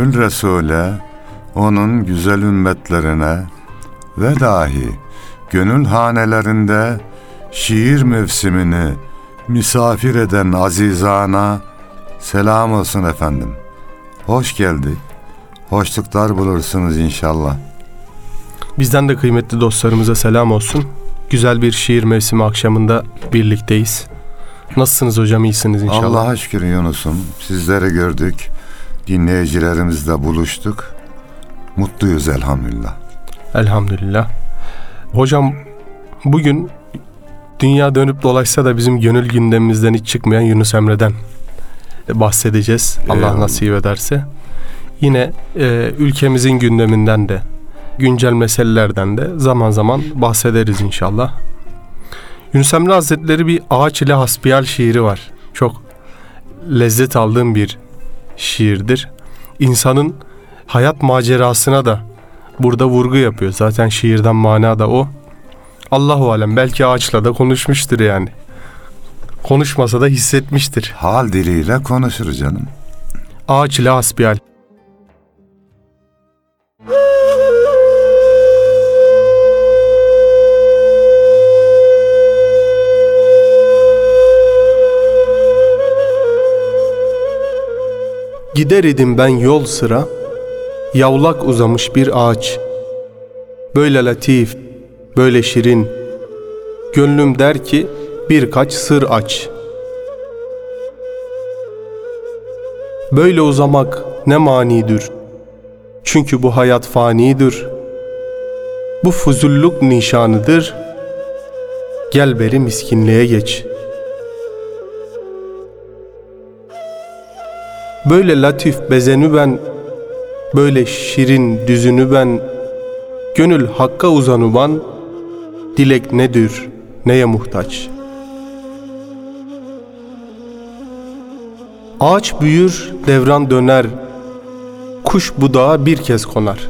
Gül Resul'e, onun güzel ümmetlerine ve dahi gönül hanelerinde şiir mevsimini misafir eden azizana selam olsun efendim. Hoş geldik. Hoşluklar bulursunuz inşallah. Bizden de kıymetli dostlarımıza selam olsun. Güzel bir şiir mevsimi akşamında birlikteyiz. Nasılsınız hocam? İyisiniz inşallah. Allah'a şükür Yunus'um. Sizleri gördük. Dinleyicilerimizle buluştuk. Mutluyuz elhamdülillah. Elhamdülillah. Hocam bugün dünya dönüp dolaşsa da bizim gönül gündemimizden hiç çıkmayan Yunus Emre'den bahsedeceğiz. Allah Eyvallah. nasip ederse. Yine e, ülkemizin gündeminden de güncel meselelerden de zaman zaman bahsederiz inşallah. Yunus Emre Hazretleri bir ağaç ile hasbihal şiiri var. Çok lezzet aldığım bir şiirdir. İnsanın hayat macerasına da burada vurgu yapıyor. Zaten şiirden mana da o. Allahu alem belki ağaçla da konuşmuştur yani. Konuşmasa da hissetmiştir. Hal diliyle konuşur canım. Ağaç ile hasbihal. Gider idim ben yol sıra, yavlak uzamış bir ağaç. Böyle latif, böyle şirin, gönlüm der ki birkaç sır aç. Böyle uzamak ne manidir. Çünkü bu hayat fanidir. Bu fuzulluk nişanıdır. Gel beri miskinliğe geç. Böyle latif bezenü ben, böyle şirin düzünü ben, gönül hakka uzanı ben, dilek nedir, neye muhtaç?'' Ağaç büyür, devran döner, kuş budağa bir kez konar.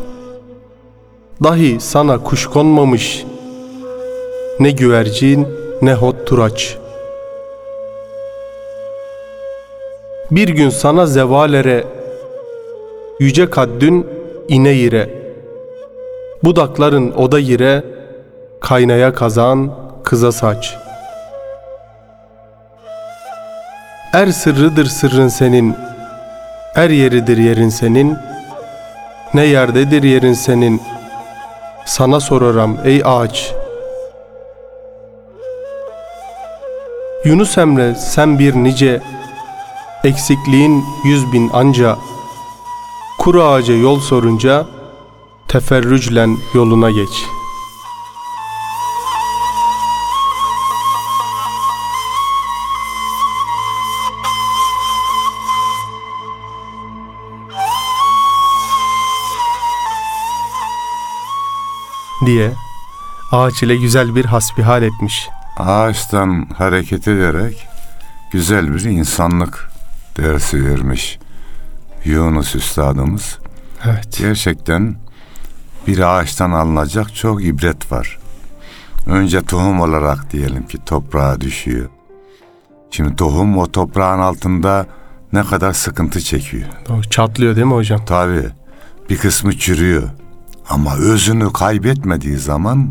Dahi sana kuş konmamış, ne güvercin ne hot turaç. Bir gün sana zevalere, yüce kaddün ine yire, budakların oda yire, kaynaya kazan, kıza saç.'' Er sırrıdır sırrın senin, er yeridir yerin senin, ne yerdedir yerin senin, sana soraram ey ağaç. Yunus Emre sen bir nice, eksikliğin yüz bin anca, kuru ağaca yol sorunca, teferrüclen yoluna geç.'' diye ağaç ile güzel bir hasbihal etmiş. ağaçtan hareket ederek güzel bir insanlık dersi vermiş Yunus Üstadımız. Evet. Gerçekten bir ağaçtan alınacak çok ibret var. Önce tohum olarak diyelim ki toprağa düşüyor. Şimdi tohum o toprağın altında ne kadar sıkıntı çekiyor. Doğru. Çatlıyor değil mi hocam? Tabii bir kısmı çürüyor. Ama özünü kaybetmediği zaman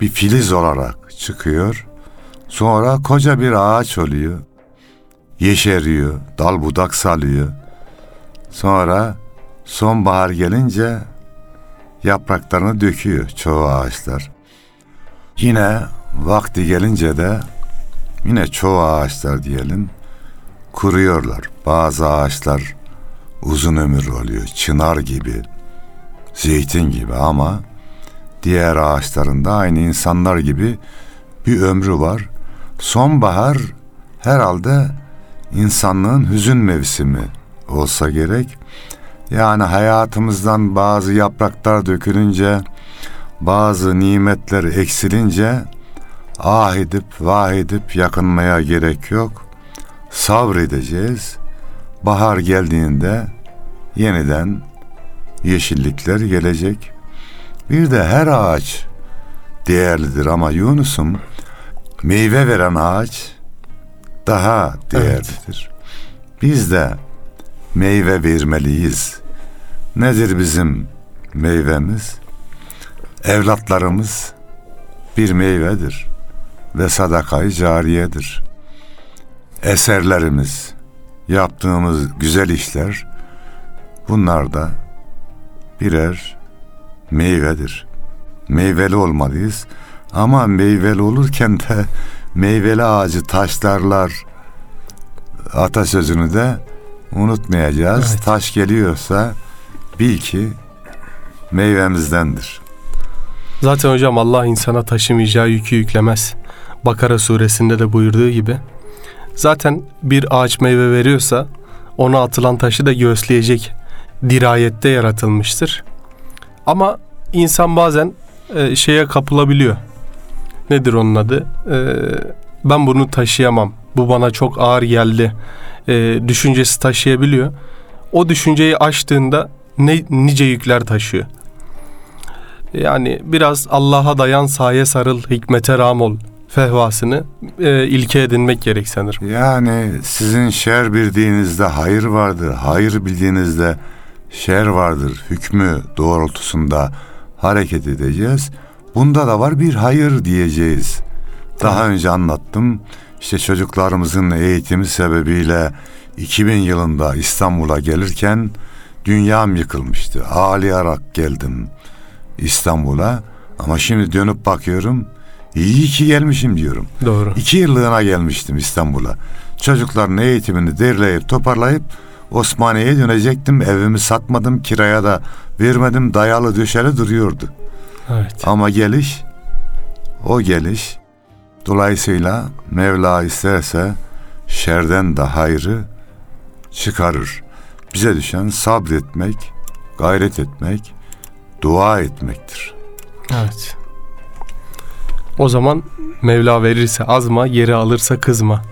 bir filiz olarak çıkıyor. Sonra koca bir ağaç oluyor. Yeşeriyor, dal budak salıyor. Sonra sonbahar gelince yapraklarını döküyor çoğu ağaçlar. Yine vakti gelince de yine çoğu ağaçlar diyelim kuruyorlar. Bazı ağaçlar uzun ömür oluyor. Çınar gibi, zeytin gibi ama diğer ağaçların da aynı insanlar gibi bir ömrü var. Sonbahar herhalde insanlığın hüzün mevsimi olsa gerek. Yani hayatımızdan bazı yapraklar dökülünce, bazı nimetler eksilince ah edip vah edip yakınmaya gerek yok. Sabredeceğiz. Bahar geldiğinde yeniden yeşillikler gelecek. Bir de her ağaç değerlidir ama Yunus'um meyve veren ağaç daha değerlidir. Biz de meyve vermeliyiz. Nedir bizim meyvemiz? Evlatlarımız bir meyvedir ve sadakayı cariyedir. Eserlerimiz, yaptığımız güzel işler bunlar da birer meyvedir. Meyveli olmalıyız. Ama meyveli olurken de meyveli ağacı taşlarlar atasözünü de unutmayacağız. Evet. Taş geliyorsa bil ki meyvemizdendir. Zaten hocam Allah insana taşımayacağı yükü yüklemez. Bakara suresinde de buyurduğu gibi. Zaten bir ağaç meyve veriyorsa ona atılan taşı da göğüsleyecek dirayette yaratılmıştır. Ama insan bazen e, şeye kapılabiliyor. Nedir onun adı? E, ben bunu taşıyamam. Bu bana çok ağır geldi. E, düşüncesi taşıyabiliyor. O düşünceyi aştığında ne nice yükler taşıyor. Yani biraz Allah'a dayan saye sarıl hikmete ram ol fehvasını e, ilke edinmek gerek sanırım. Yani sizin şer bildiğinizde hayır vardır, hayır bildiğinizde şer vardır. Hükmü doğrultusunda hareket edeceğiz. Bunda da var bir hayır diyeceğiz. Daha önce anlattım. İşte çocuklarımızın eğitimi sebebiyle 2000 yılında İstanbul'a gelirken dünyam yıkılmıştı. Ağlayarak geldim İstanbul'a. Ama şimdi dönüp bakıyorum. İyi ki gelmişim diyorum. Doğru. İki yıllığına gelmiştim İstanbul'a. Çocukların eğitimini derleyip toparlayıp Osmaniye'ye dönecektim. Evimi satmadım, kiraya da vermedim. Dayalı döşeli duruyordu. Evet. Ama geliş, o geliş dolayısıyla Mevla isterse şerden de hayrı çıkarır. Bize düşen sabretmek, gayret etmek, dua etmektir. Evet. O zaman Mevla verirse azma, geri alırsa kızma.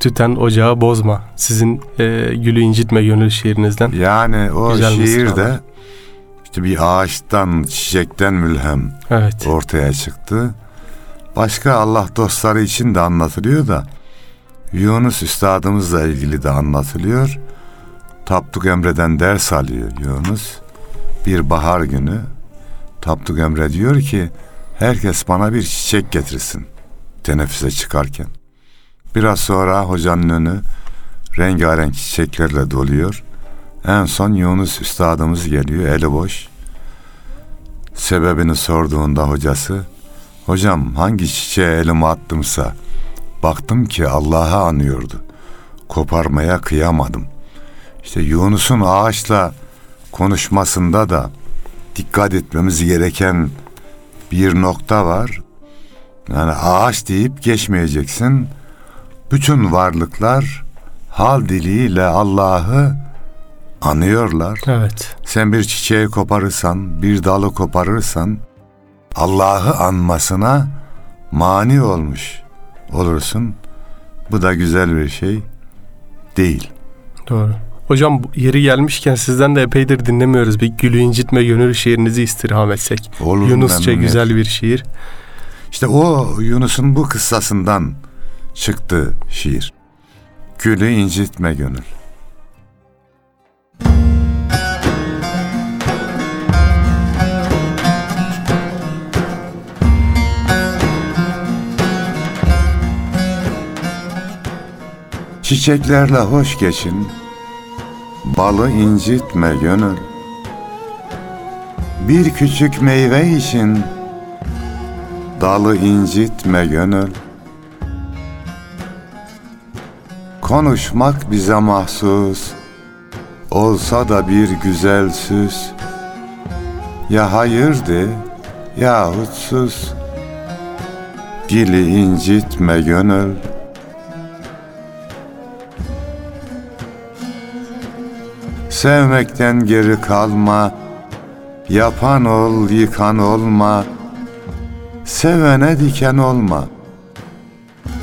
Tüten ocağı bozma. Sizin e, gülü incitme gönül şiirinizden. Yani o Güzel mısralar. Bir ağaçtan, çiçekten mülhem Evet. ortaya çıktı. Başka Allah dostları için de anlatılıyor da Yunus Üstadımızla ilgili de anlatılıyor. Tapduk Emre'den ders alıyor Yunus. Bir bahar günü Tapduk Emre diyor ki herkes bana bir çiçek getirsin teneffüse çıkarken. Biraz sonra hocanın önü rengarenk çiçeklerle doluyor. En son Yunus Üstadımız geliyor eli boş. Sebebini sorduğunda hocası Hocam hangi çiçeğe elimi attımsa baktım ki Allah'ı anıyordu. Koparmaya kıyamadım. İşte Yunus'un ağaçla konuşmasında da dikkat etmemiz gereken bir nokta var. Yani ağaç deyip geçmeyeceksin. Bütün varlıklar hal diliyle Allah'ı anıyorlar. Evet. Sen bir çiçeği koparırsan, bir dalı koparırsan Allah'ı anmasına mani olmuş olursun. Bu da güzel bir şey değil. Doğru. Hocam yeri gelmişken sizden de epeydir dinlemiyoruz. Bir gülü incitme gönül şiirinizi istirham etsek. Olur Yunusça memnuniyet. güzel bir şiir. İşte o Yunus'un bu kıssasından çıktı şiir. Gülü incitme gönül. Çiçeklerle hoş geçin, balı incitme gönül. Bir küçük meyve için dalı incitme gönül. Konuşmak bize mahsus, olsa da bir güzel süs. Ya hayırdı yahut sus, dili incitme gönül. Sevmekten geri kalma, yapan ol, yıkan olma.'' Sevene diken olma,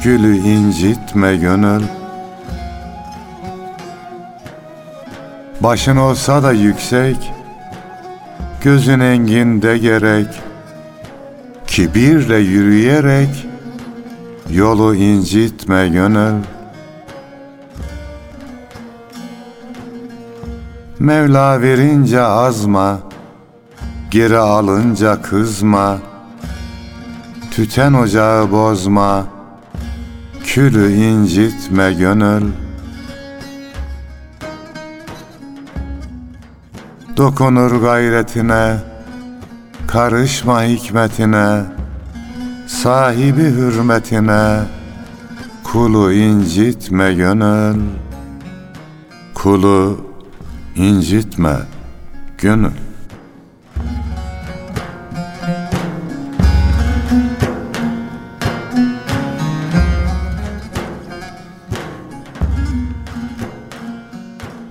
gülü incitme gönül. Başın olsa da yüksek, gözün enginde gerek. Kibirle yürüyerek, yolu incitme gönül. Mevla verince azma, geri alınca kızma.'' Tüten ocağı bozma, külü incitme gönül. Dokunur gayretine, karışma hikmetine, sahibi hürmetine, kulu incitme gönül. Kulu incitme gönül.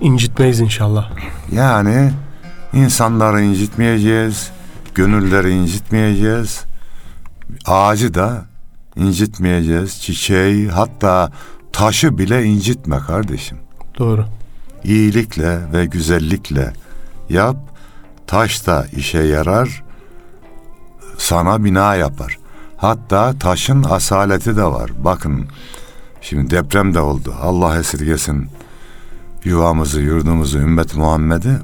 İncitmeyiz inşallah. Yani insanları incitmeyeceğiz, gönülleri incitmeyeceğiz, ağacı da incitmeyeceğiz, çiçeği hatta taşı bile incitme kardeşim. Doğru. İyilikle ve güzellikle yap, taş da işe yarar, sana bina yapar. Hatta taşın asaleti de var. Bakın şimdi deprem de oldu. Allah esirgesin yuvamızı, yurdumuzu, ümmet Muhammed'i.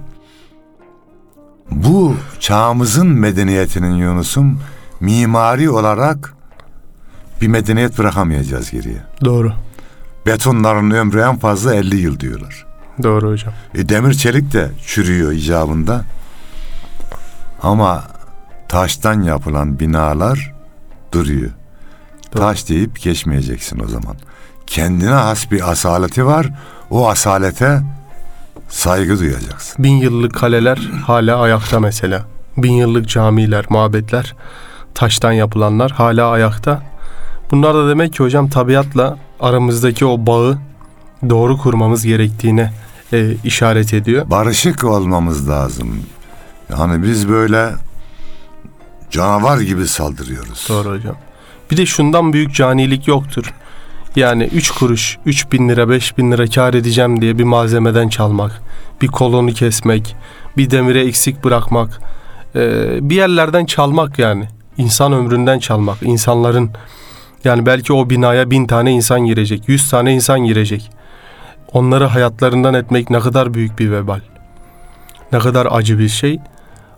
Bu çağımızın medeniyetinin Yunus'um mimari olarak bir medeniyet bırakamayacağız geriye. Doğru. Betonların ömrü en fazla 50 yıl diyorlar. Doğru hocam. E, demir çelik de çürüyor icabında. Ama taştan yapılan binalar duruyor. Doğru. Taş deyip geçmeyeceksin o zaman. Kendine has bir asaleti var. O asalete saygı duyacaksın. Bin yıllık kaleler hala ayakta mesela. Bin yıllık camiler, mabetler, taştan yapılanlar hala ayakta. Bunlar da demek ki hocam tabiatla aramızdaki o bağı doğru kurmamız gerektiğine e, işaret ediyor. Barışık olmamız lazım. Yani biz böyle canavar gibi saldırıyoruz. Doğru hocam. Bir de şundan büyük canilik yoktur. Yani 3 kuruş, 3 bin lira, 5 bin lira kar edeceğim diye bir malzemeden çalmak, bir kolonu kesmek, bir demire eksik bırakmak, bir yerlerden çalmak yani. İnsan ömründen çalmak, insanların yani belki o binaya bin tane insan girecek, yüz tane insan girecek. Onları hayatlarından etmek ne kadar büyük bir vebal. Ne kadar acı bir şey.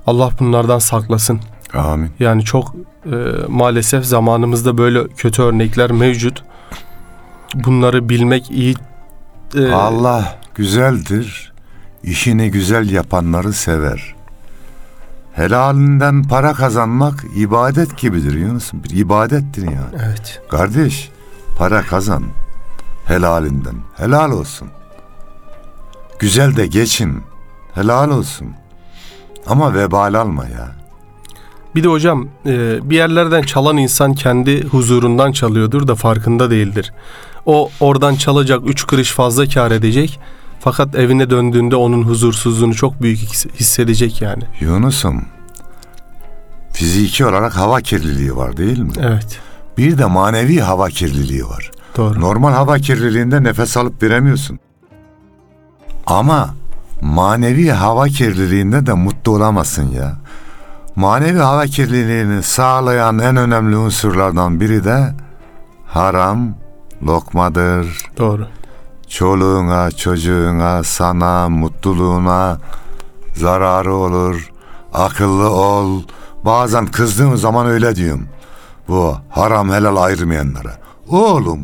Allah bunlardan saklasın. Amin. Yani çok e, maalesef zamanımızda böyle kötü örnekler mevcut. Bunları bilmek iyi. e, Allah güzeldir. İşini güzel yapanları sever. Helalinden para kazanmak ibadet gibidir Yunus'um. Bir ibadettir yani. Evet. Kardeş para kazan. Helalinden. Helal olsun. Güzel de geçin. Helal olsun. Ama vebal alma ya. Bir de hocam e, bir yerlerden çalan insan kendi huzurundan çalıyordur da farkında değildir. O oradan çalacak üç kuruş fazla kar edecek. Fakat evine döndüğünde onun huzursuzluğunu çok büyük his- hissedecek yani. Yunus'um fiziki olarak hava kirliliği var değil mi? Evet. Bir de manevi hava kirliliği var. Doğru. Normal hava kirliliğinde nefes alıp veremiyorsun. Ama manevi hava kirliliğinde de mutlu olamazsın ya. Manevi hava kirliliğini sağlayan en önemli unsurlardan biri de haram lokmadır. Doğru. Çoluğuna, çocuğuna, sana, mutluluğuna zararı olur. Akıllı ol. Bazen kızdığım zaman öyle diyorum. Bu haram helal ayırmayanlara. Oğlum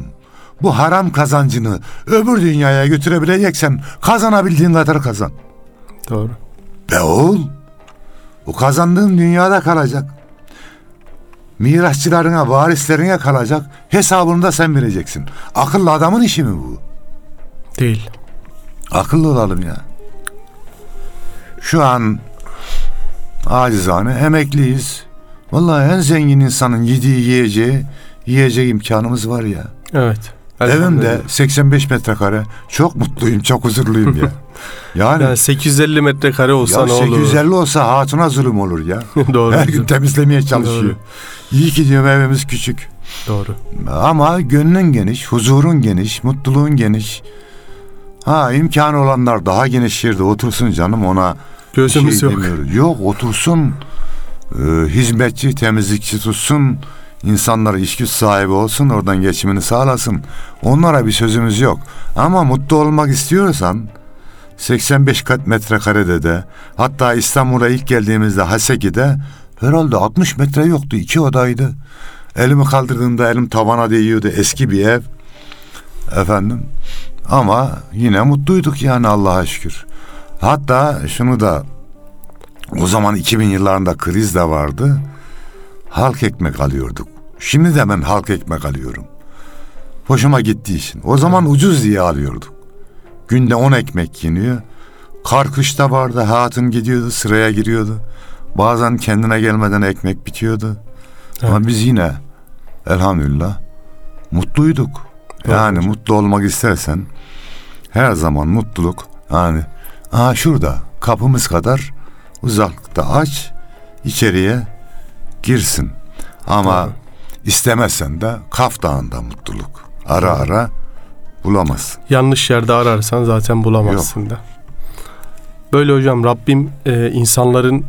bu haram kazancını öbür dünyaya götürebileceksen kazanabildiğin kadar kazan. Doğru. Be oğul. O kazandığın dünyada kalacak. Mirasçılarına, varislerine kalacak. Hesabını da sen vereceksin. Akıllı adamın işi mi bu? Değil. Akıllı olalım ya. Şu an acizane emekliyiz. Vallahi en zengin insanın yediği yiyeceği, yiyecek imkanımız var ya. Evet. Evimde Elhamdülillah. 85 metrekare. Çok mutluyum, çok huzurluyum ya. Yani, Yani 850 metrekare olsa ya ne olur? 850 olsa hatuna zulüm olur ya. Doğru. Her gün temizlemeye çalışıyor. Doğru. İyi ki diyorum evimiz küçük. Doğru. Ama gönlün geniş, huzurun geniş, mutluluğun geniş. Ha imkanı olanlar daha geniş yerde otursun canım ona Gözümüz şey yok. demiyoruz. Yok otursun, e, hizmetçi, temizlikçi tutsun, insanlar iş güç sahibi olsun, oradan geçimini sağlasın. Onlara bir sözümüz yok. Ama mutlu olmak istiyorsan 85 kat metrekarede de hatta İstanbul'a ilk geldiğimizde Haseki'de herhalde 60 metre yoktu. iki odaydı. Elimi kaldırdığımda elim tavana değiyordu. Eski bir ev. Efendim. Ama yine mutluyduk yani Allah'a şükür. Hatta şunu da o zaman 2000 yıllarında kriz de vardı. Halk ekmek alıyorduk. Şimdi de ben halk ekmek alıyorum. Hoşuma gittiği için. O zaman ucuz diye alıyorduk. Günde 10 ekmek yeniyor. Kar kışta vardı. Hatun gidiyordu sıraya giriyordu. Bazen kendine gelmeden ekmek bitiyordu. Ama biz yine elhamdülillah mutluyduk. Doğru yani hocam. mutlu olmak istersen her zaman mutluluk yani aa şurada kapımız kadar uzaklıkta aç içeriye girsin. Ama Doğru. istemezsen de Kaf Dağı'nda mutluluk. Ara ara bulamazsın. Yanlış yerde ararsan zaten bulamazsın da. Böyle hocam Rabbim e, insanların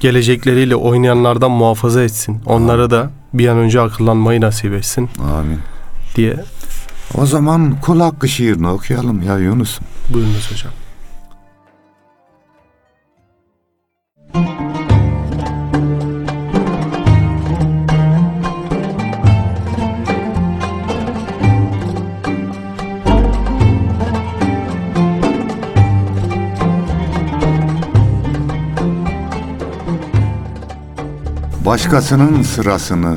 gelecekleriyle oynayanlardan muhafaza etsin. Onlara da bir an önce akıllanmayı nasip etsin Amin. diye O zaman kul hakkı şiirini okuyalım ya Yunus. buyurunuz hocam. Başkasının sırasını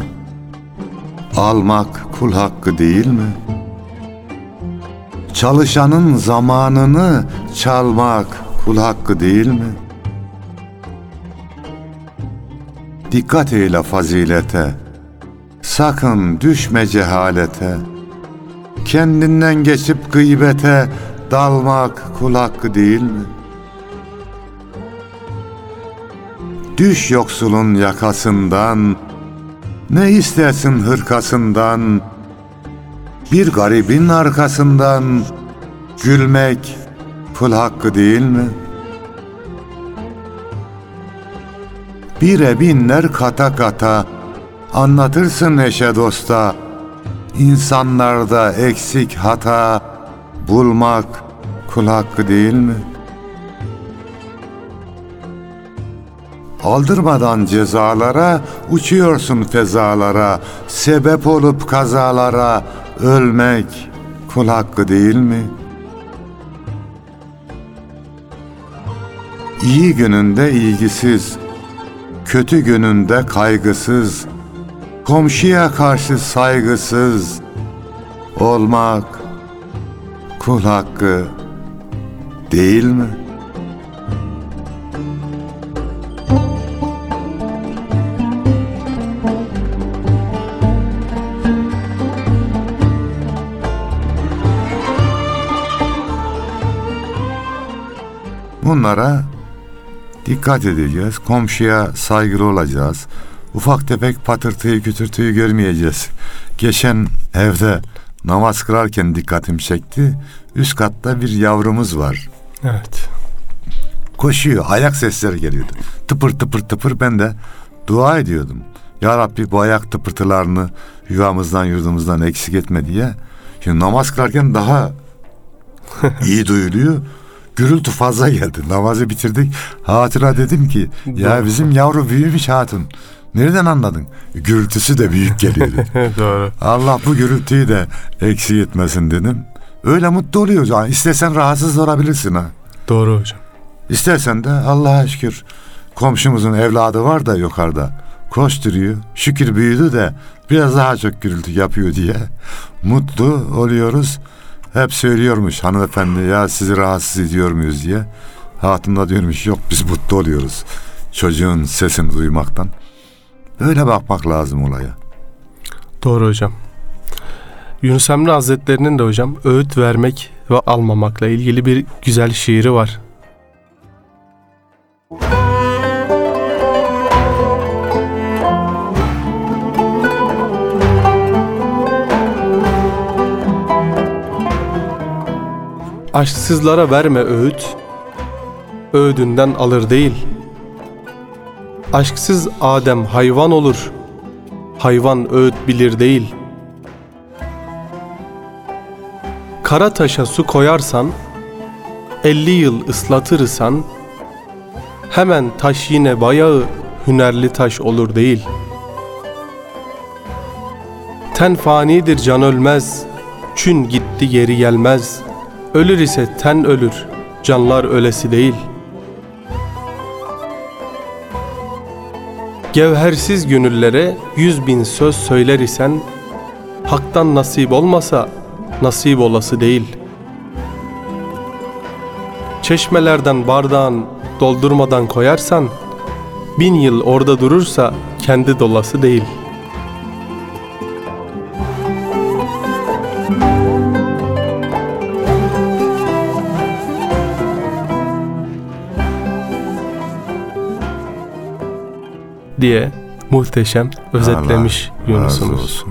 almak kul hakkı değil mi? Çalışanın zamanını çalmak kul hakkı değil mi? Dikkat eyle fazilete, sakın düşme cehalete. Kendinden geçip gıybete dalmak kul hakkı değil mi? Düş yoksulun yakasından, ne istersin hırkasından, bir garibin arkasından gülmek kul hakkı değil mi? Bire binler kata kata anlatırsın eşe dosta, insanlarda eksik hata bulmak kul hakkı değil mi?'' Aldırmadan cezalara uçuyorsun fezalara, sebep olup kazalara ölmek kul hakkı değil mi? İyi gününde ilgisiz, kötü gününde kaygısız, komşuya karşı saygısız olmak kul hakkı değil mi?'' Bunlara dikkat edeceğiz. Komşuya saygılı olacağız. ufak tefek patırtıyı kütürtüyü görmeyeceğiz. Geçen evde namaz kılarken dikkatim çekti. Üst katta bir yavrumuz var. Evet. Koşuyor. Ayak sesleri geliyordu. Tıpır tıpır tıpır ben de dua ediyordum. Ya Rabbi bu ayak tıpırtılarını yuvamızdan yurdumuzdan eksik etme diye. Şimdi namaz kılarken daha iyi duyuluyor. Gürültü fazla geldi. Namazı bitirdik. Hatıra dedim ki ya bizim yavru büyümüş hatun. Nereden anladın? Gürültüsü de büyük geliyordu. Doğru. Allah bu gürültüyü de eksik etmesin dedim. Öyle mutlu oluyoruz. Yani istesen rahatsız olabilirsin ha. Doğru hocam. İstersen de Allah'a şükür komşumuzun evladı var da yukarıda koşturuyor. Şükür büyüdü de biraz daha çok gürültü yapıyor diye mutlu oluyoruz. Hep söylüyormuş hanımefendi ya sizi rahatsız ediyor muyuz diye. Hatun da diyormuş yok biz mutlu oluyoruz çocuğun sesini duymaktan. Öyle bakmak lazım olaya. Doğru hocam. Yunus Emre Hazretleri'nin de hocam öğüt vermek ve almamakla ilgili bir güzel şiiri var. Aşksızlara verme öğüt, öğüdünden alır değil. Aşksız Adem hayvan olur, hayvan öğüt bilir değil. Kara taşa su koyarsan, elli yıl ıslatırsan, hemen taş yine bayağı hünerli taş olur değil. Ten fanidir can ölmez, çün gitti geri gelmez. Ölür ise ten ölür, canlar ölesi değil. Gevhersiz gönüllere yüz bin söz söyler isen, Hak'tan nasip olmasa nasip olası değil. Çeşmelerden bardağın doldurmadan koyarsan, bin yıl orada durursa kendi dolası değil. Diye muhteşem özetlemiş Allah Yunus'umuz. olsun.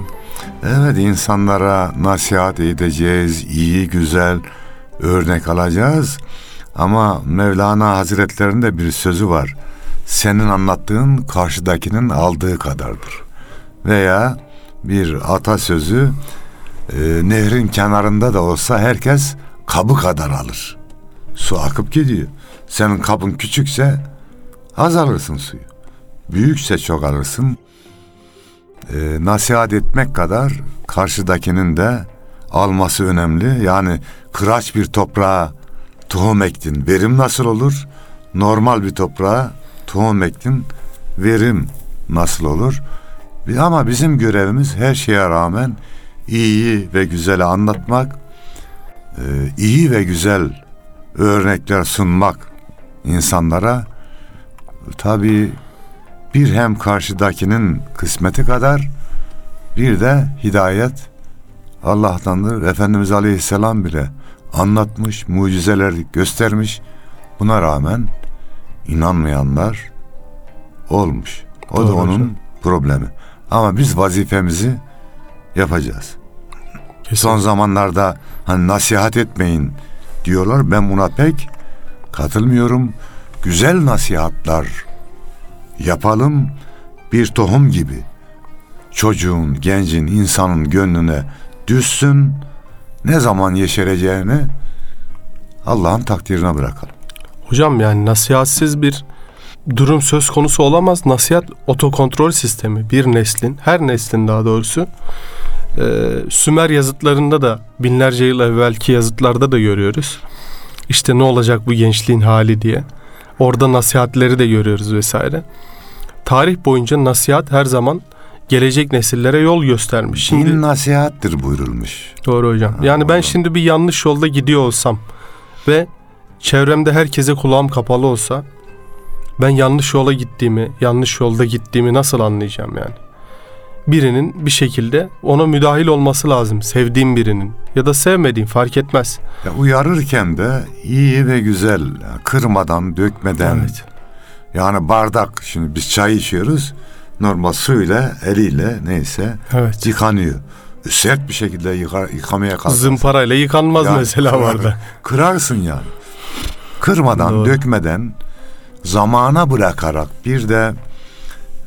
Evet insanlara nasihat edeceğiz, iyi güzel örnek alacağız. Ama Mevlana Hazretleri'nin de bir sözü var. Senin anlattığın karşıdakinin aldığı kadardır. Veya bir atasözü e, nehrin kenarında da olsa herkes kabı kadar alır. Su akıp gidiyor. Senin kabın küçükse az alırsın suyu. Büyükse çok alırsın e, nasihat etmek kadar karşıdakinin de alması önemli. Yani kıraç bir toprağa tohum ektin. Verim nasıl olur? Normal bir toprağa tohum ektin. Verim nasıl olur? Ama bizim görevimiz her şeye rağmen iyi ve güzeli anlatmak, e, iyi ve güzel örnekler sunmak insanlara. Tabii bir hem karşıdakinin kısmeti kadar bir de hidayet Allah'tandır. Efendimiz Aleyhisselam bile anlatmış, mucizeler göstermiş. Buna rağmen inanmayanlar olmuş. O da Doğru onun hocam. problemi. Ama biz vazifemizi yapacağız. Kesin. Son zamanlarda hani nasihat etmeyin diyorlar. Ben buna pek katılmıyorum. Güzel nasihatlar yapalım bir tohum gibi. Çocuğun, gencin, insanın gönlüne düşsün. Ne zaman yeşereceğini Allah'ın takdirine bırakalım. Hocam yani nasihatsiz bir durum söz konusu olamaz. Nasihat otokontrol sistemi bir neslin, her neslin daha doğrusu e, Sümer yazıtlarında da binlerce yıl evvelki yazıtlarda da görüyoruz. İşte ne olacak bu gençliğin hali diye. Orada nasihatleri de görüyoruz vesaire. Tarih boyunca nasihat her zaman gelecek nesillere yol göstermiş. Şimdi Din nasihattir buyurulmuş. Doğru hocam. Yani ben şimdi bir yanlış yolda gidiyor olsam ve çevremde herkese kulağım kapalı olsa ben yanlış yola gittiğimi, yanlış yolda gittiğimi nasıl anlayacağım yani? Birinin bir şekilde ona müdahil olması lazım. Sevdiğim birinin ya da sevmediğim fark etmez. Ya uyarırken de iyi ve güzel, kırmadan, dökmeden. Evet. Yani bardak, şimdi biz çay içiyoruz. normal suyla eliyle neyse Evet. yıkanıyor. Sert bir şekilde yıka, yıkamaya kalkarsın. Zımparayla yıkanmaz Yani mesela vardı. Kırarsın yani. Kırmadan, Doğru. dökmeden zamana bırakarak bir de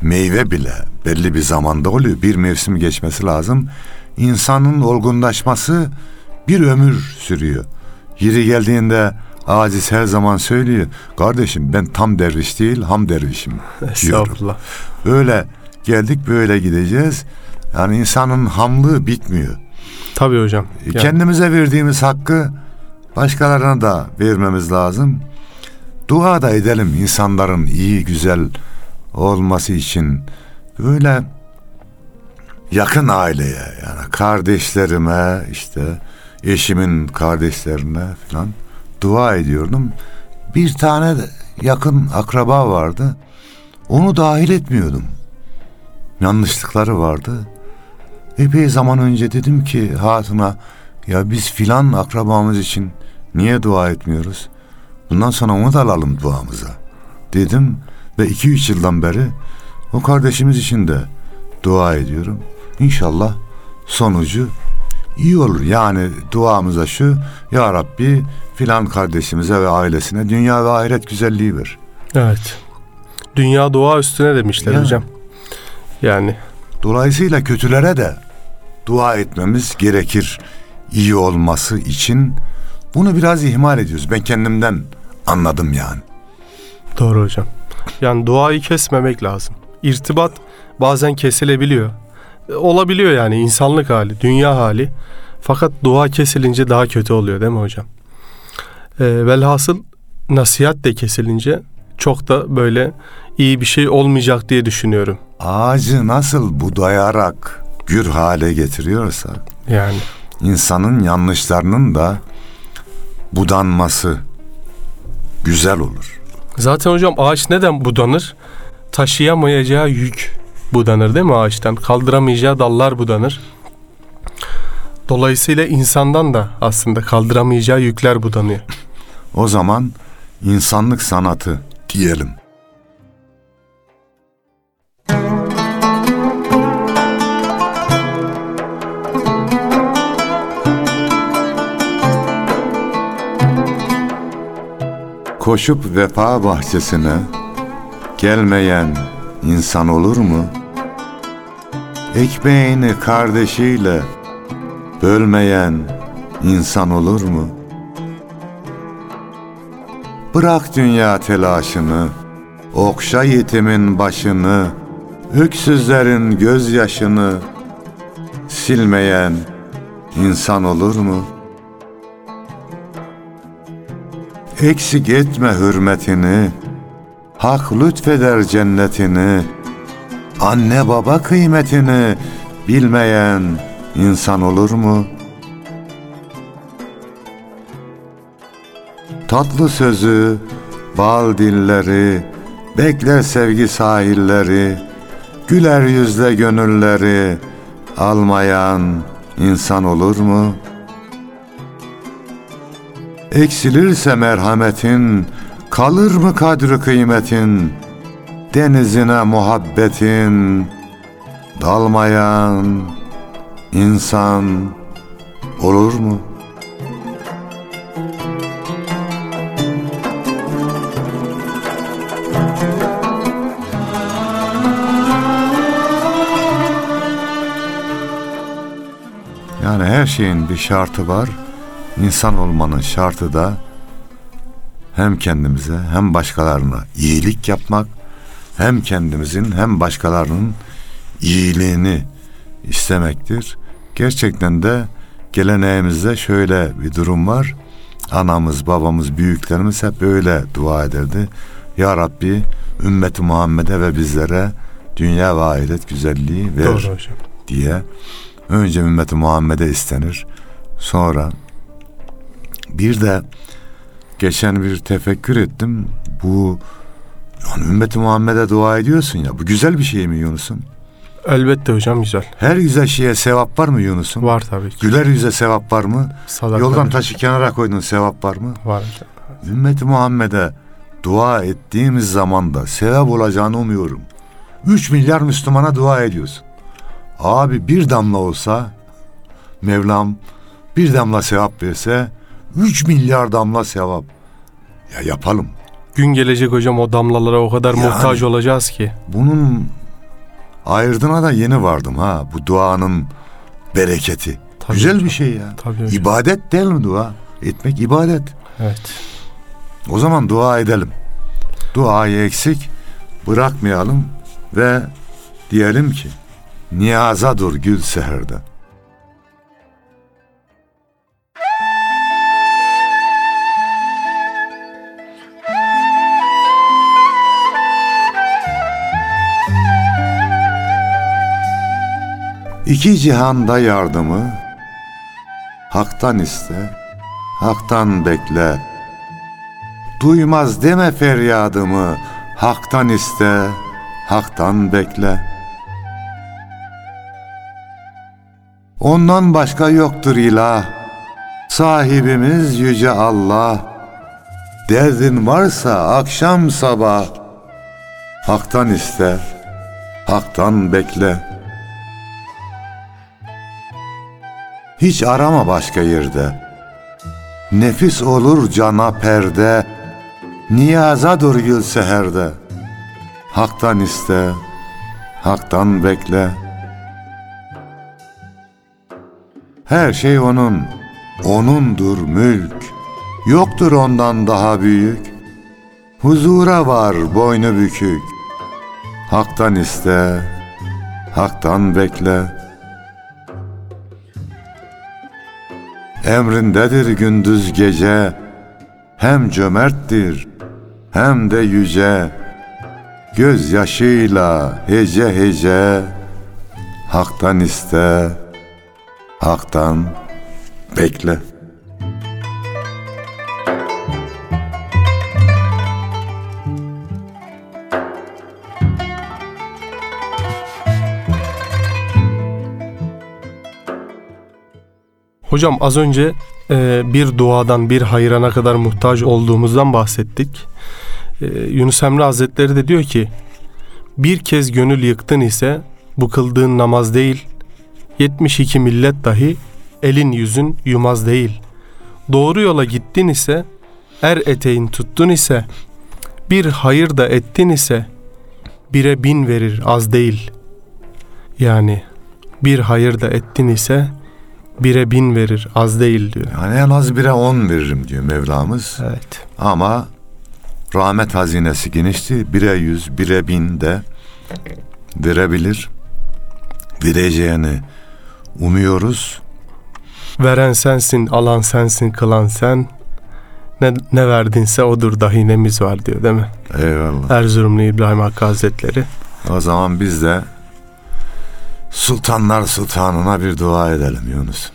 meyve bile belli bir zamanda oluyor. Bir mevsim geçmesi lazım. İnsanın olgunlaşması bir ömür sürüyor. Yeri geldiğinde aciz her zaman söylüyor. Kardeşim ben tam derviş değil ham dervişim. Estağfurullah. Öyle geldik böyle gideceğiz. Yani insanın hamlığı bitmiyor. Tabii hocam. Yani, Kendimize verdiğimiz hakkı başkalarına da vermemiz lazım. Dua da edelim insanların iyi, güzel olması için. Böyle yakın aileye yani kardeşlerime işte eşimin kardeşlerine falan dua ediyordum. Bir tane yakın akraba vardı. Onu dahil etmiyordum. Yanlışlıkları vardı. Epey zaman önce dedim ki hatuna ya biz filan akrabamız için niye dua etmiyoruz? Bundan sonra onu da alalım duamıza dedim ve 2-3 yıldan beri o kardeşimiz için de dua ediyorum. İnşallah sonucu iyi olur. Yani duamıza şu ya Rabbi filan kardeşimize ve ailesine dünya ve ahiret güzelliği ver. Evet. Dünya dua üstüne demişler Ya. hocam. Yani Dolayısıyla kötülere de dua etmemiz gerekir iyi olması için. Bunu biraz ihmal ediyoruz. Ben kendimden anladım yani. doğru hocam. Yani duayı kesmemek lazım. İrtibat bazen kesilebiliyor. E, Olabiliyor yani insanlık hali, dünya hali. Fakat dua kesilince daha kötü oluyor değil mi hocam? E, velhasıl nasihat de kesilince çok da böyle iyi bir şey olmayacak diye düşünüyorum. Ağacı nasıl budayarak gür hale getiriyorsa Yani insanın yanlışlarının da budanması güzel olur. Zaten hocam ağaç neden budanır? Taşıyamayacağı yük budanır değil mi ağaçtan? Kaldıramayacağı dallar budanır. Dolayısıyla insandan da aslında kaldıramayacağı yükler budanıyor. O zaman insanlık sanatı diyelim. Koşup vefa bahçesine gelmeyen insan olur mu? Ekmeğini kardeşiyle bölmeyen insan olur mu?'' Bırak dünya telaşını, okşa yetimin başını, öksüzlerin gözyaşını silmeyen insan olur mu? Eksik etme hürmetini, hak lütfeder cennetini, anne baba kıymetini bilmeyen insan olur mu?'' Tatlı sözü, bal dilleri, bekler sevgi sahilleri, güler yüzle gönülleri almayan insan olur mu? Eksilirse merhametin, kalır mı kadri kıymetin, denizine muhabbetin, dalmayan insan olur mu?'' Yani her şeyin bir şartı var. İnsan olmanın şartı da hem kendimize hem başkalarına iyilik yapmak, hem kendimizin hem başkalarının iyiliğini istemektir. Gerçekten de geleneğimizde şöyle bir durum var. Anamız, babamız, büyüklerimiz hep böyle dua ederdi. Ya Rabbi ümmeti Muhammed'e ve bizlere dünya ve ahiret güzelliği ver Doğru hocam. diye önce ümmeti Muhammed'e istenir. Sonra bir de geçen bir tefekkür ettim. Bu yani ümmeti Muhammed'e dua ediyorsun ya. Bu güzel bir şey mi Yunus'um? Elbette hocam güzel. Her güzel şeye sevap var mı Yunus'um? Var tabii ki. Güler yüze sevap var mı? Sadaka Yoldan taşı kenara koydun sevap var mı? var hocam. Ümmeti Muhammed'e dua ettiğimiz zaman da sevap olacağını umuyorum. 3 milyar Müslümana dua ediyorsun. Abi bir damla olsa Mevlam bir damla sevap verse 3 milyar damla sevap. Ya yapalım. Gün gelecek hocam o damlalara o kadar Yani. muhtaç olacağız ki. Bunun ayırdına da yeni vardım ha. Bu duanın bereketi. Tabii Güzel hocam. bir şey ya. Tabii hocam. İbadet değil mi dua? Etmek ibadet. Evet. O zaman dua edelim. Duayı eksik bırakmayalım ve diyelim ki niyaza dur gül seherde. İki cihanda yardımı Hak'tan iste, Hak'tan bekle. Duymaz deme feryadımı, Hak'tan iste, Hak'tan bekle. Ondan başka yoktur ilah, sahibimiz yüce Allah. Derdin varsa akşam sabah, Hak'tan iste, Hak'tan bekle. Hiç arama başka yerde. Nefis olur cana perde, Niyaza dur gül seherde. Hak'tan iste, Hak'tan bekle. Her şey O'nun, O'nundur mülk. Yoktur ondan daha büyük. Huzura var boynu bükük. Hak'tan iste, Hak'tan bekle. Emrindedir gündüz gece, hem cömerttir hem de yüce. Gözyaşıyla hece hece, Hak'tan iste, Hak'tan bekle. Hocam az önce e, bir duadan bir hayrana kadar muhtaç olduğumuzdan bahsettik. E, Yunus Emre Hazretleri de diyor ki bir kez gönül yıktın ise bu kıldığın namaz değil 72 millet dahi elin yüzün yumaz değil. Doğru yola gittin ise er eteğin tuttun ise bir hayır da ettin ise bire bin verir az değil. Yani bir hayır da ettin ise bire bin verir az değil diyor. Yani en az bire on veririm diyor Mevlamız. Evet. Ama rahmet hazinesi genişti. Bire yüz, bire bin de verebilir. Vereceğini umuyoruz. Veren sensin, alan sensin, kılan sen. Ne, ne verdinse odur dahinemiz var diyor değil mi? Eyvallah. Erzurumlu İbrahim Hakkı Hazretleri. O zaman biz de Sultanlar Sultanına bir dua edelim Yunus.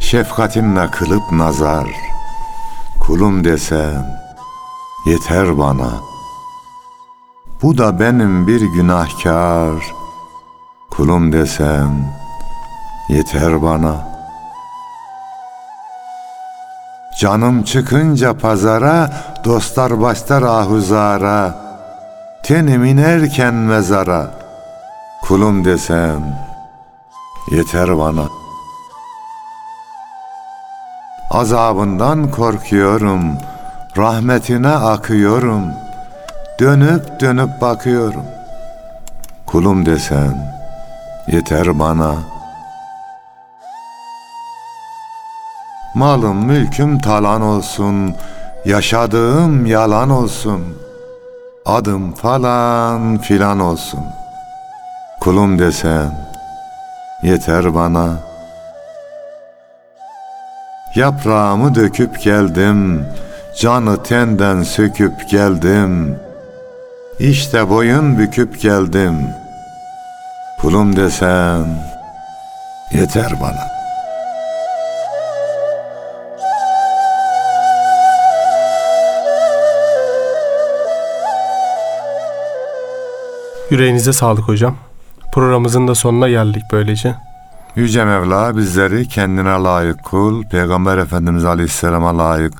Şefkatinle kılıp nazar, kulum desem yeter bana. Bu da benim bir günahkar, kulum desem yeter bana. Canım çıkınca pazara, dostlar başlar ahuzara, tenim inerken mezara, kulum desem yeter bana. Azabından korkuyorum, rahmetine akıyorum, dönüp dönüp bakıyorum. Kulum desem yeter bana.'' Malım mülküm talan olsun, yaşadığım yalan olsun. Adım falan filan olsun. Kulum desem yeter bana. Yaprağımı döküp geldim, canı tenden söküp geldim. İşte boyun büküp geldim. Kulum desem yeter bana. Yüreğinize sağlık hocam. Programımızın da sonuna geldik böylece. Yüce Mevla bizleri kendine layık kul, Peygamber Efendimiz Aleyhisselam'a layık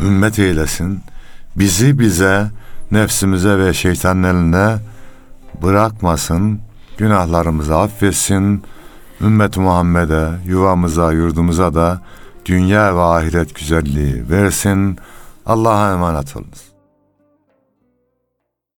ümmet eylesin. Bizi bize, nefsimize ve şeytanın eline bırakmasın. Günahlarımızı affetsin. Ümmet Muhammed'e, yuvamıza, yurdumuza da dünya ve ahiret güzelliği versin. Allah'a emanet olunuz.